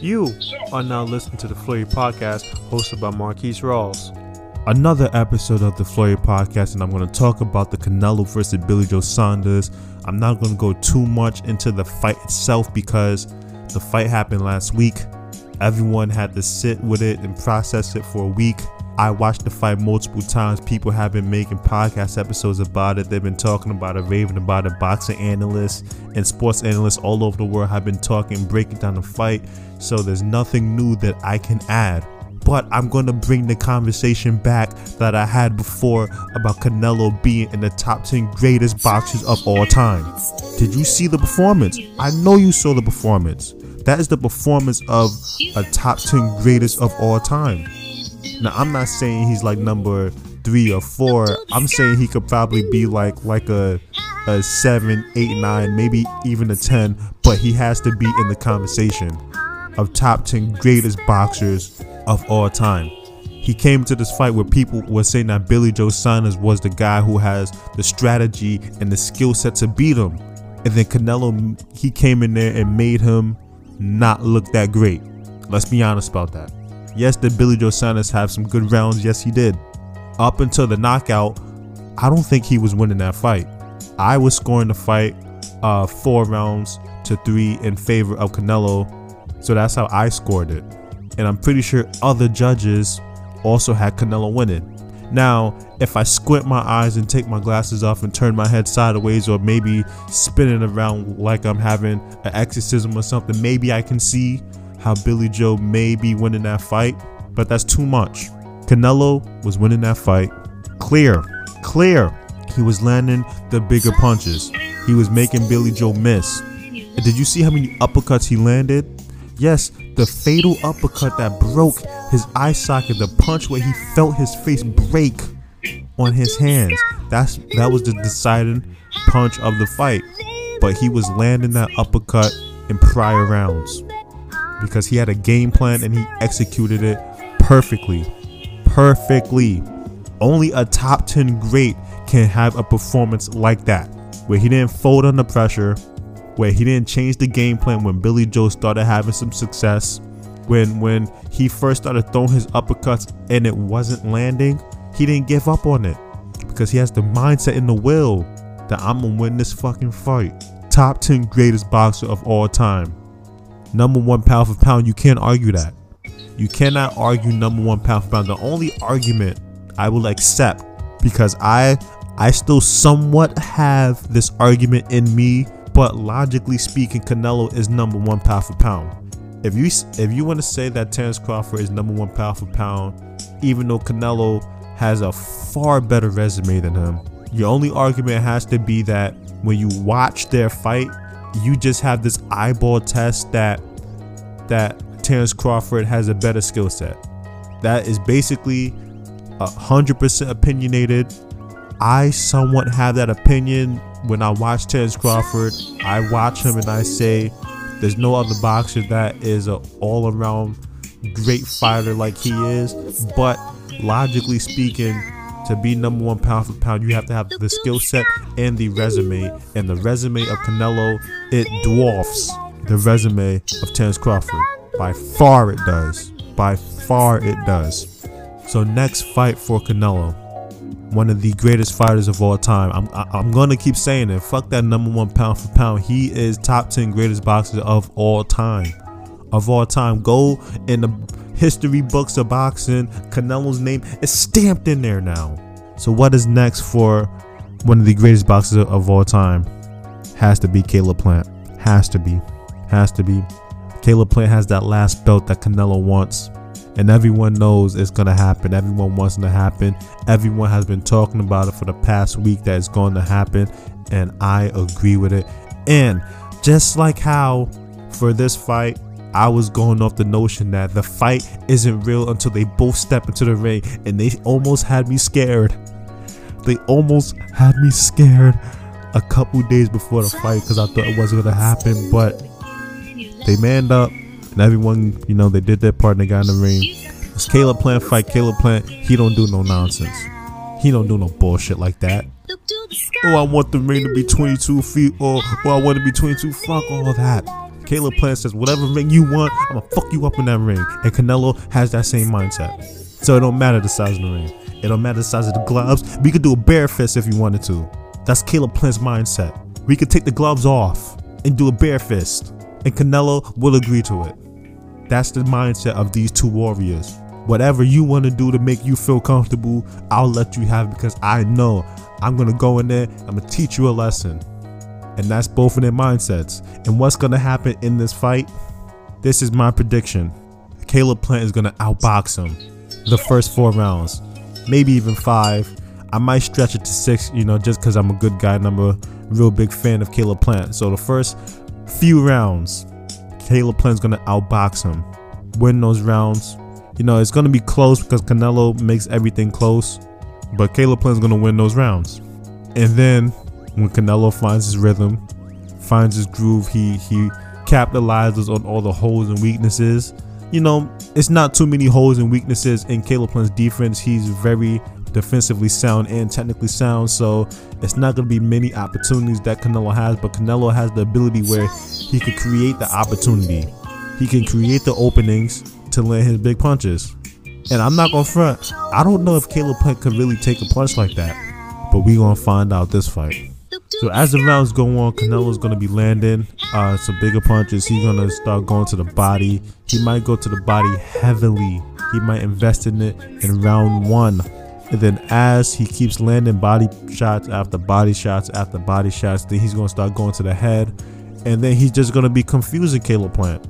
You are now listening to the Flurry Podcast, hosted by Marquise Rawls. Another episode of the Flurry Podcast, and I'm going to talk about the Canelo versus Billy Joe Saunders. I'm not going to go too much into the fight itself because the fight happened last week. Everyone had to sit with it and process it for a week. I watched the fight multiple times. People have been making podcast episodes about it. They've been talking about it, raving about it. Boxing analysts and sports analysts all over the world have been talking, breaking down the fight. So there's nothing new that I can add. But I'm going to bring the conversation back that I had before about Canelo being in the top 10 greatest boxers of all time. Did you see the performance? I know you saw the performance. That is the performance of a top 10 greatest of all time. Now I'm not saying he's like number three or four. I'm saying he could probably be like like a a seven, eight, nine, maybe even a ten. But he has to be in the conversation of top ten greatest boxers of all time. He came to this fight where people were saying that Billy Joe Saunders was the guy who has the strategy and the skill set to beat him. And then Canelo, he came in there and made him not look that great. Let's be honest about that. Yes, did Billy Joe Saunders have some good rounds? Yes, he did. Up until the knockout, I don't think he was winning that fight. I was scoring the fight uh, four rounds to three in favor of Canelo. So that's how I scored it. And I'm pretty sure other judges also had Canelo winning. Now, if I squint my eyes and take my glasses off and turn my head sideways or maybe spin it around like I'm having an exorcism or something, maybe I can see how Billy Joe may be winning that fight, but that's too much. Canelo was winning that fight. Clear, clear. He was landing the bigger punches. He was making Billy Joe miss. And did you see how many uppercuts he landed? Yes, the fatal uppercut that broke his eye socket, the punch where he felt his face break on his hands. That's that was the deciding punch of the fight. But he was landing that uppercut in prior rounds because he had a game plan and he executed it perfectly. Perfectly. Only a top 10 great can have a performance like that, where he didn't fold under pressure, where he didn't change the game plan when Billy Joe started having some success, when when he first started throwing his uppercuts and it wasn't landing, he didn't give up on it because he has the mindset and the will that I'm gonna win this fucking fight. Top 10 greatest boxer of all time number one pound for pound. You can't argue that. You cannot argue number one pound for pound. The only argument I will accept because I I still somewhat have this argument in me, but logically speaking, Canelo is number one pound for pound. If you if you want to say that Terence Crawford is number one pound for pound, even though Canelo has a far better resume than him, your only argument has to be that when you watch their fight, you just have this eyeball test that that Terence Crawford has a better skill set. That is basically hundred percent opinionated. I somewhat have that opinion when I watch Terence Crawford. I watch him and I say, "There's no other boxer that is an all-around great fighter like he is." But logically speaking, to be number one pound for pound, you have to have the skill set and the resume. And the resume of Canelo, it dwarfs the resume of Terence Crawford. By far it does. By far it does. So next fight for Canelo. One of the greatest fighters of all time. I'm I'm gonna keep saying it. Fuck that number one pound for pound. He is top ten greatest boxer of all time. Of all time. Go in the history books of boxing. Canelo's name is stamped in there now. So what is next for one of the greatest boxers of all time? Has to be Caleb Plant. Has to be. Has to be. Caleb Plant has that last belt that Canelo wants. And everyone knows it's to happen. Everyone wants it to happen. Everyone has been talking about it for the past week that it's going to happen. And I agree with it. And just like how for this fight, I was going off the notion that the fight isn't real until they both step into the ring, and they almost had me scared. They almost had me scared a couple days before the fight because I thought it wasn't gonna happen, but they manned up, and everyone, you know, they did their part and they got in the ring. It's Caleb Plant fight. Caleb Plant, he don't do no nonsense. He don't do no bullshit like that. Oh, I want the ring to be 22 feet, or, oh, I want it to be 22. Fuck all that. Caleb Plant says, whatever ring you want, I'm gonna fuck you up in that ring. And Canelo has that same mindset. So it don't matter the size of the ring. It don't matter the size of the gloves. We could do a bare fist if you wanted to. That's Caleb Plant's mindset. We could take the gloves off and do a bare fist. And Canelo will agree to it. That's the mindset of these two warriors. Whatever you want to do to make you feel comfortable, I'll let you have because I know I'm going to go in there, I'm going to teach you a lesson. And that's both of their mindsets. And what's going to happen in this fight? This is my prediction. Caleb Plant is going to outbox him the first four rounds, maybe even five. I might stretch it to six, you know, just because I'm a good guy and I'm a real big fan of Caleb Plant. So the first few rounds, Caleb Plant's going to outbox him, win those rounds. You know, it's going to be close because Canelo makes everything close, but Caleb Plant's going to win those rounds. And then when Canelo finds his rhythm, finds his groove, he he capitalizes on all the holes and weaknesses. You know, it's not too many holes and weaknesses in Caleb Plant's defense. He's very defensively sound and technically sound, so it's not going to be many opportunities that Canelo has. But Canelo has the ability where he could create the opportunity. He can create the openings to land his big punches. And I'm not gonna front. I don't know if Caleb Plant could really take a punch like that, but we gonna find out this fight. So as the rounds go on, Canelo's gonna be landing uh, some bigger punches. He's gonna start going to the body. He might go to the body heavily. He might invest in it in round one. And then as he keeps landing body shots after body shots after body shots, then he's gonna start going to the head. And then he's just gonna be confusing Caleb Plant.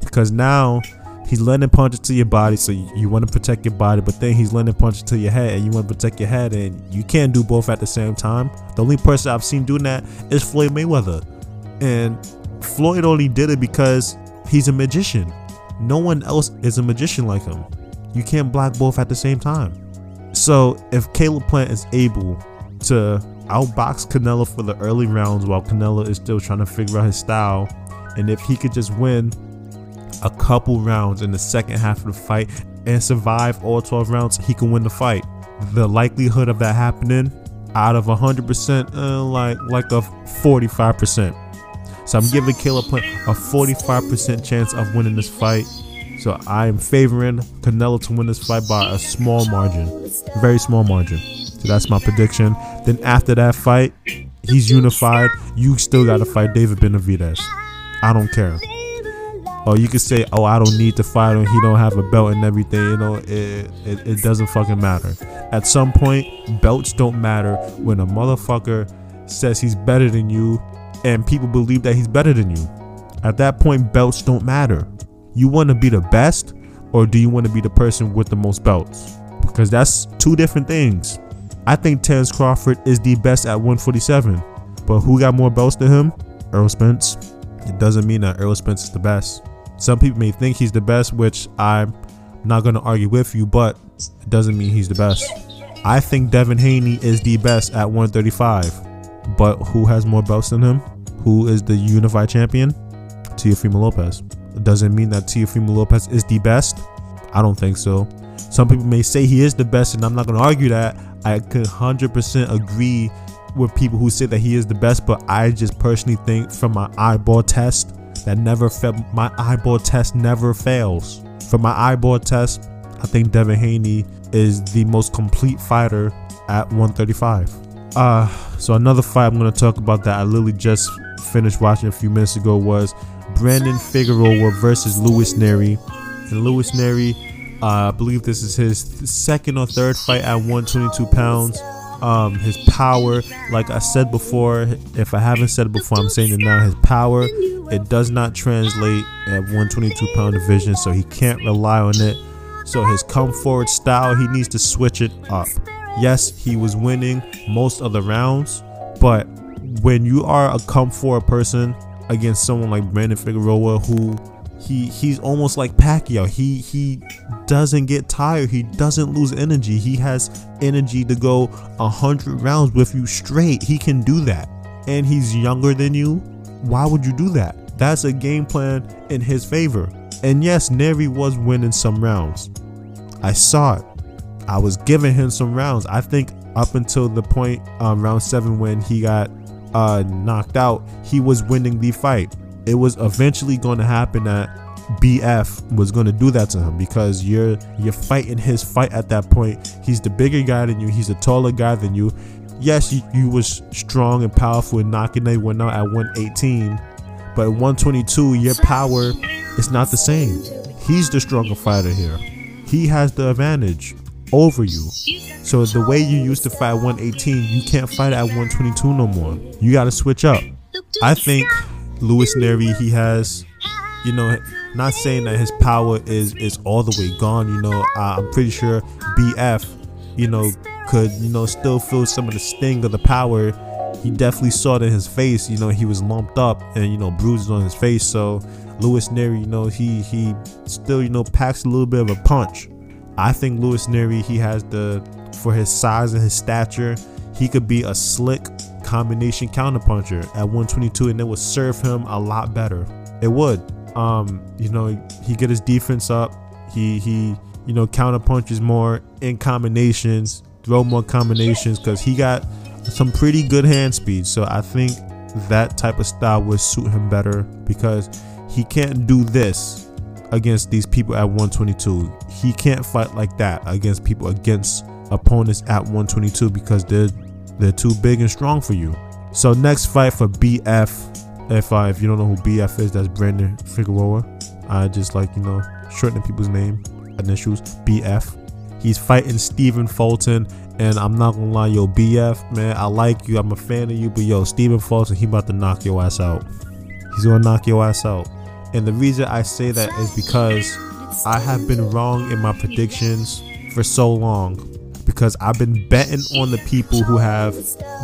Because now he's landing punches to your body, so you, you want to protect your body, but then he's landing punches to your head, and you want to protect your head, and you can't do both at the same time. The only person I've seen doing that is Floyd Mayweather, and Floyd only did it because he's a magician. No one else is a magician like him. You can't block both at the same time. So if Caleb Plant is able to outbox Canelo for the early rounds while Canelo is still trying to figure out his style, and if he could just win a couple rounds in the second half of the fight and survive all 12 rounds, he can win the fight. The likelihood of that happening out of 100%, uh, like like a 45%. So I'm giving Caleb Plant a 45% chance of winning this fight. So I am favoring Canelo to win this fight by a small margin, very small margin. So that's my prediction. Then after that fight, he's unified. You still got to fight David Benavidez. I don't care. Or you could say, oh, I don't need to fight him. He don't have a belt and everything. You know, it, it, it doesn't fucking matter. At some point, belts don't matter when a motherfucker says he's better than you and people believe that he's better than you. At that point, belts don't matter. You want to be the best or do you want to be the person with the most belts? Because that's two different things. I think Terence Crawford is the best at 147. But who got more belts than him? Errol Spence. It doesn't mean that Errol Spence is the best. Some people may think he's the best, which I'm not going to argue with you, but it doesn't mean he's the best. I think Devin Haney is the best at 135. But who has more belts than him? Who is the unified champion? Teofimo Lopez. Doesn't mean that Teofimo Lopez is the best. I don't think so. Some people may say he is the best, and I'm not going to argue that. I could 100% agree with people who say that he is the best, but I just personally think from my eyeball test that never failed. My eyeball test never fails. For my eyeball test, I think Devin Haney is the most complete fighter at 135. Uh, so another fight I'm going to talk about that I literally just finished watching a few minutes ago was Brandon Figueroa versus Luis Nery. And Luis Nery, uh, I believe this is his second or third fight at 122 pounds. Um, his power, like I said before, if I haven't said it before, I'm saying it now. His power it does not translate at 122 pound division, so he can't rely on it. So his come forward style, he needs to switch it up. Yes, he was winning most of the rounds, but when you are a come forward person against someone like Brandon Figueroa, who he he's almost like Pacquiao. He he doesn't get tired. He doesn't lose energy. He has energy to go a hundred rounds with you straight. He can do that, and he's younger than you. Why would you do that? That's a game plan in his favor. And yes, Nery was winning some rounds. I saw it. I was giving him some rounds. I think up until the point um, round seven when he got uh, knocked out, he was winning the fight. it was eventually going to happen that BF was going to do that to him because you're you're fighting his fight at that point. He's the bigger guy than you. He's a taller guy than you. Yes, you, was strong and powerful and knocking everyone out at 118, but at 122, your power is not the same. He's the stronger fighter here. He has the advantage over you. So the way you used to fight 118, you can't fight at 122 no more. You got to switch up. I think Luis Nery, he has, you know, not saying that his power is is all the way gone. You know, I'm pretty sure BF, you know, could you know still feel some of the sting of the power. He definitely saw it in his face. You know, he was lumped up and you know bruises on his face. So Luis Nery, you know, he he still you know packs a little bit of a punch. I think Luis Nery, he has the for his size and his stature, he could be a slick combination counterpuncher at 122 and it would serve him a lot better. It would. Um, you know, he get his defense up. He he you know counter punches more in combinations, throw more combinations because he got some pretty good hand speed. So I think that type of style would suit him better because he can't do this against these people at 122. He can't fight like that against people against opponents at 122 because they're they're too big and strong for you. So next fight for BF if I if you don't know who BF is, that's Brandon Figueroa. I just like you know shortening people's name initials BF. He's fighting Stephen Fulton, and I'm not gonna lie, yo BF man, I like you, I'm a fan of you, but yo Stephen Fulton, he about to knock your ass out. He's gonna knock your ass out. And the reason I say that is because I have been wrong in my predictions for so long because I've been betting on the people who have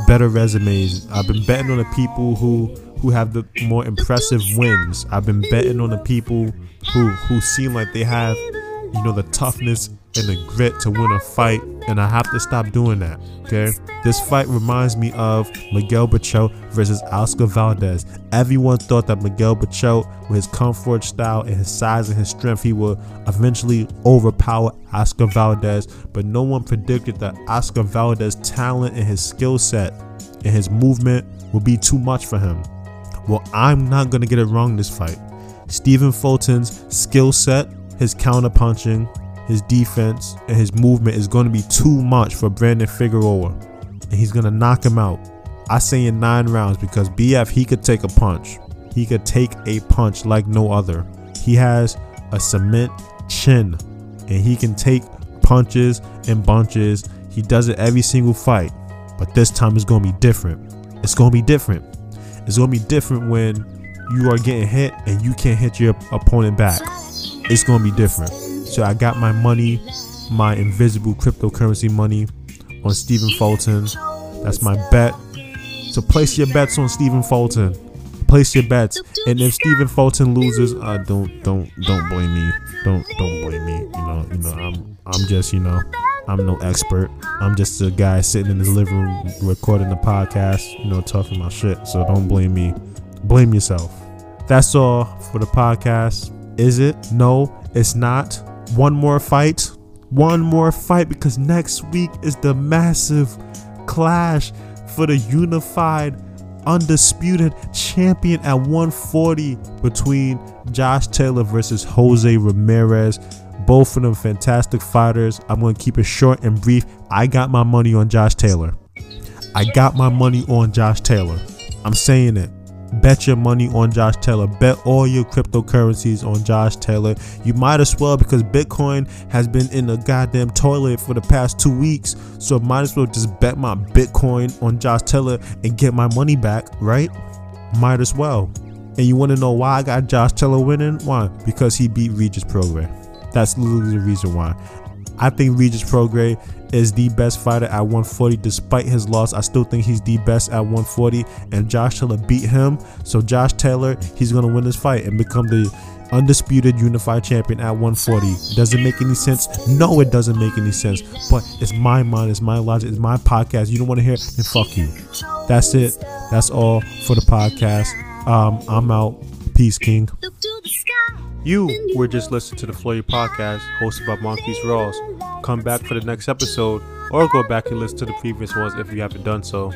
better resumes. I've been betting on the people who who have the more impressive wins. I've been betting on the people who who seem like they have, you know, the toughness and the grit to win a fight, and I have to stop doing that. Okay, this fight reminds me of Miguel Berchelt versus Oscar Valdez. Everyone thought that Miguel Berchelt, with his comfort style and his size and his strength, he would eventually overpower Oscar Valdez, but no one predicted that Oscar Valdez' talent and his skill set and his movement would be too much for him. Well, I'm not to get it wrong this fight. Stephen Fulton's skill set, his counter punching, his defense, and his movement is going to be too much for Brandon Figueroa. And he's going to knock him out. I say in nine rounds because BF, he could take a punch. He could take a punch like no other. He has a cement chin and he can take punches and bunches. He does it every single fight. But this time it's going to be different. It's going to be different. It's gonna be different when you are getting hit and you can't hit your opponent back. It's gonna be different. So I got my money, my invisible cryptocurrency money on Stephen Fulton. That's my bet. So place your bets on Stephen Fulton. Place your bets. And if Stephen Fulton loses, uh, don't don't don't blame me. Don't don't blame me. You know, you know, I'm I'm just, you know, I'm no expert. I'm just a guy sitting in his living room recording the podcast, you know, talking my shit. So don't blame me. Blame yourself. That's all for the podcast. Is it? No, it's not. One more fight. One more fight because next week is the massive clash for the unified undisputed champion at 140 between Josh Taylor versus Jose Ramirez. Both of them fantastic fighters. I'm going to keep it short and brief. I got my money on Josh Taylor. I got my money on Josh Taylor. I'm saying it. Bet your money on Josh Taylor. Bet all your cryptocurrencies on Josh Taylor. You might as well because Bitcoin has been in the goddamn toilet for the past two weeks. So might as well just bet my Bitcoin on Josh Taylor and get my money back, right? Might as well. And you want to know why I got Josh Taylor winning? Why? Because he beat Regis Prograis. That's literally the reason why. I think Regis Prograis is the best fighter at 140 despite his loss. I still think he's the best at 140 and Josh Taylor beat him. So Josh Taylor, he's to win this fight and become the undisputed unified champion at 140. Does it make any sense? No, it doesn't make any sense. But it's my mind, it's my logic, it's my podcast. You don't want to hear it? Then fuck you. That's it. That's all for the podcast. Um, I'm out. Peace, King. You were just listening to the Flurry podcast hosted by Marquise Rawls. Come back for the next episode or go back and listen to the previous ones if you haven't done so.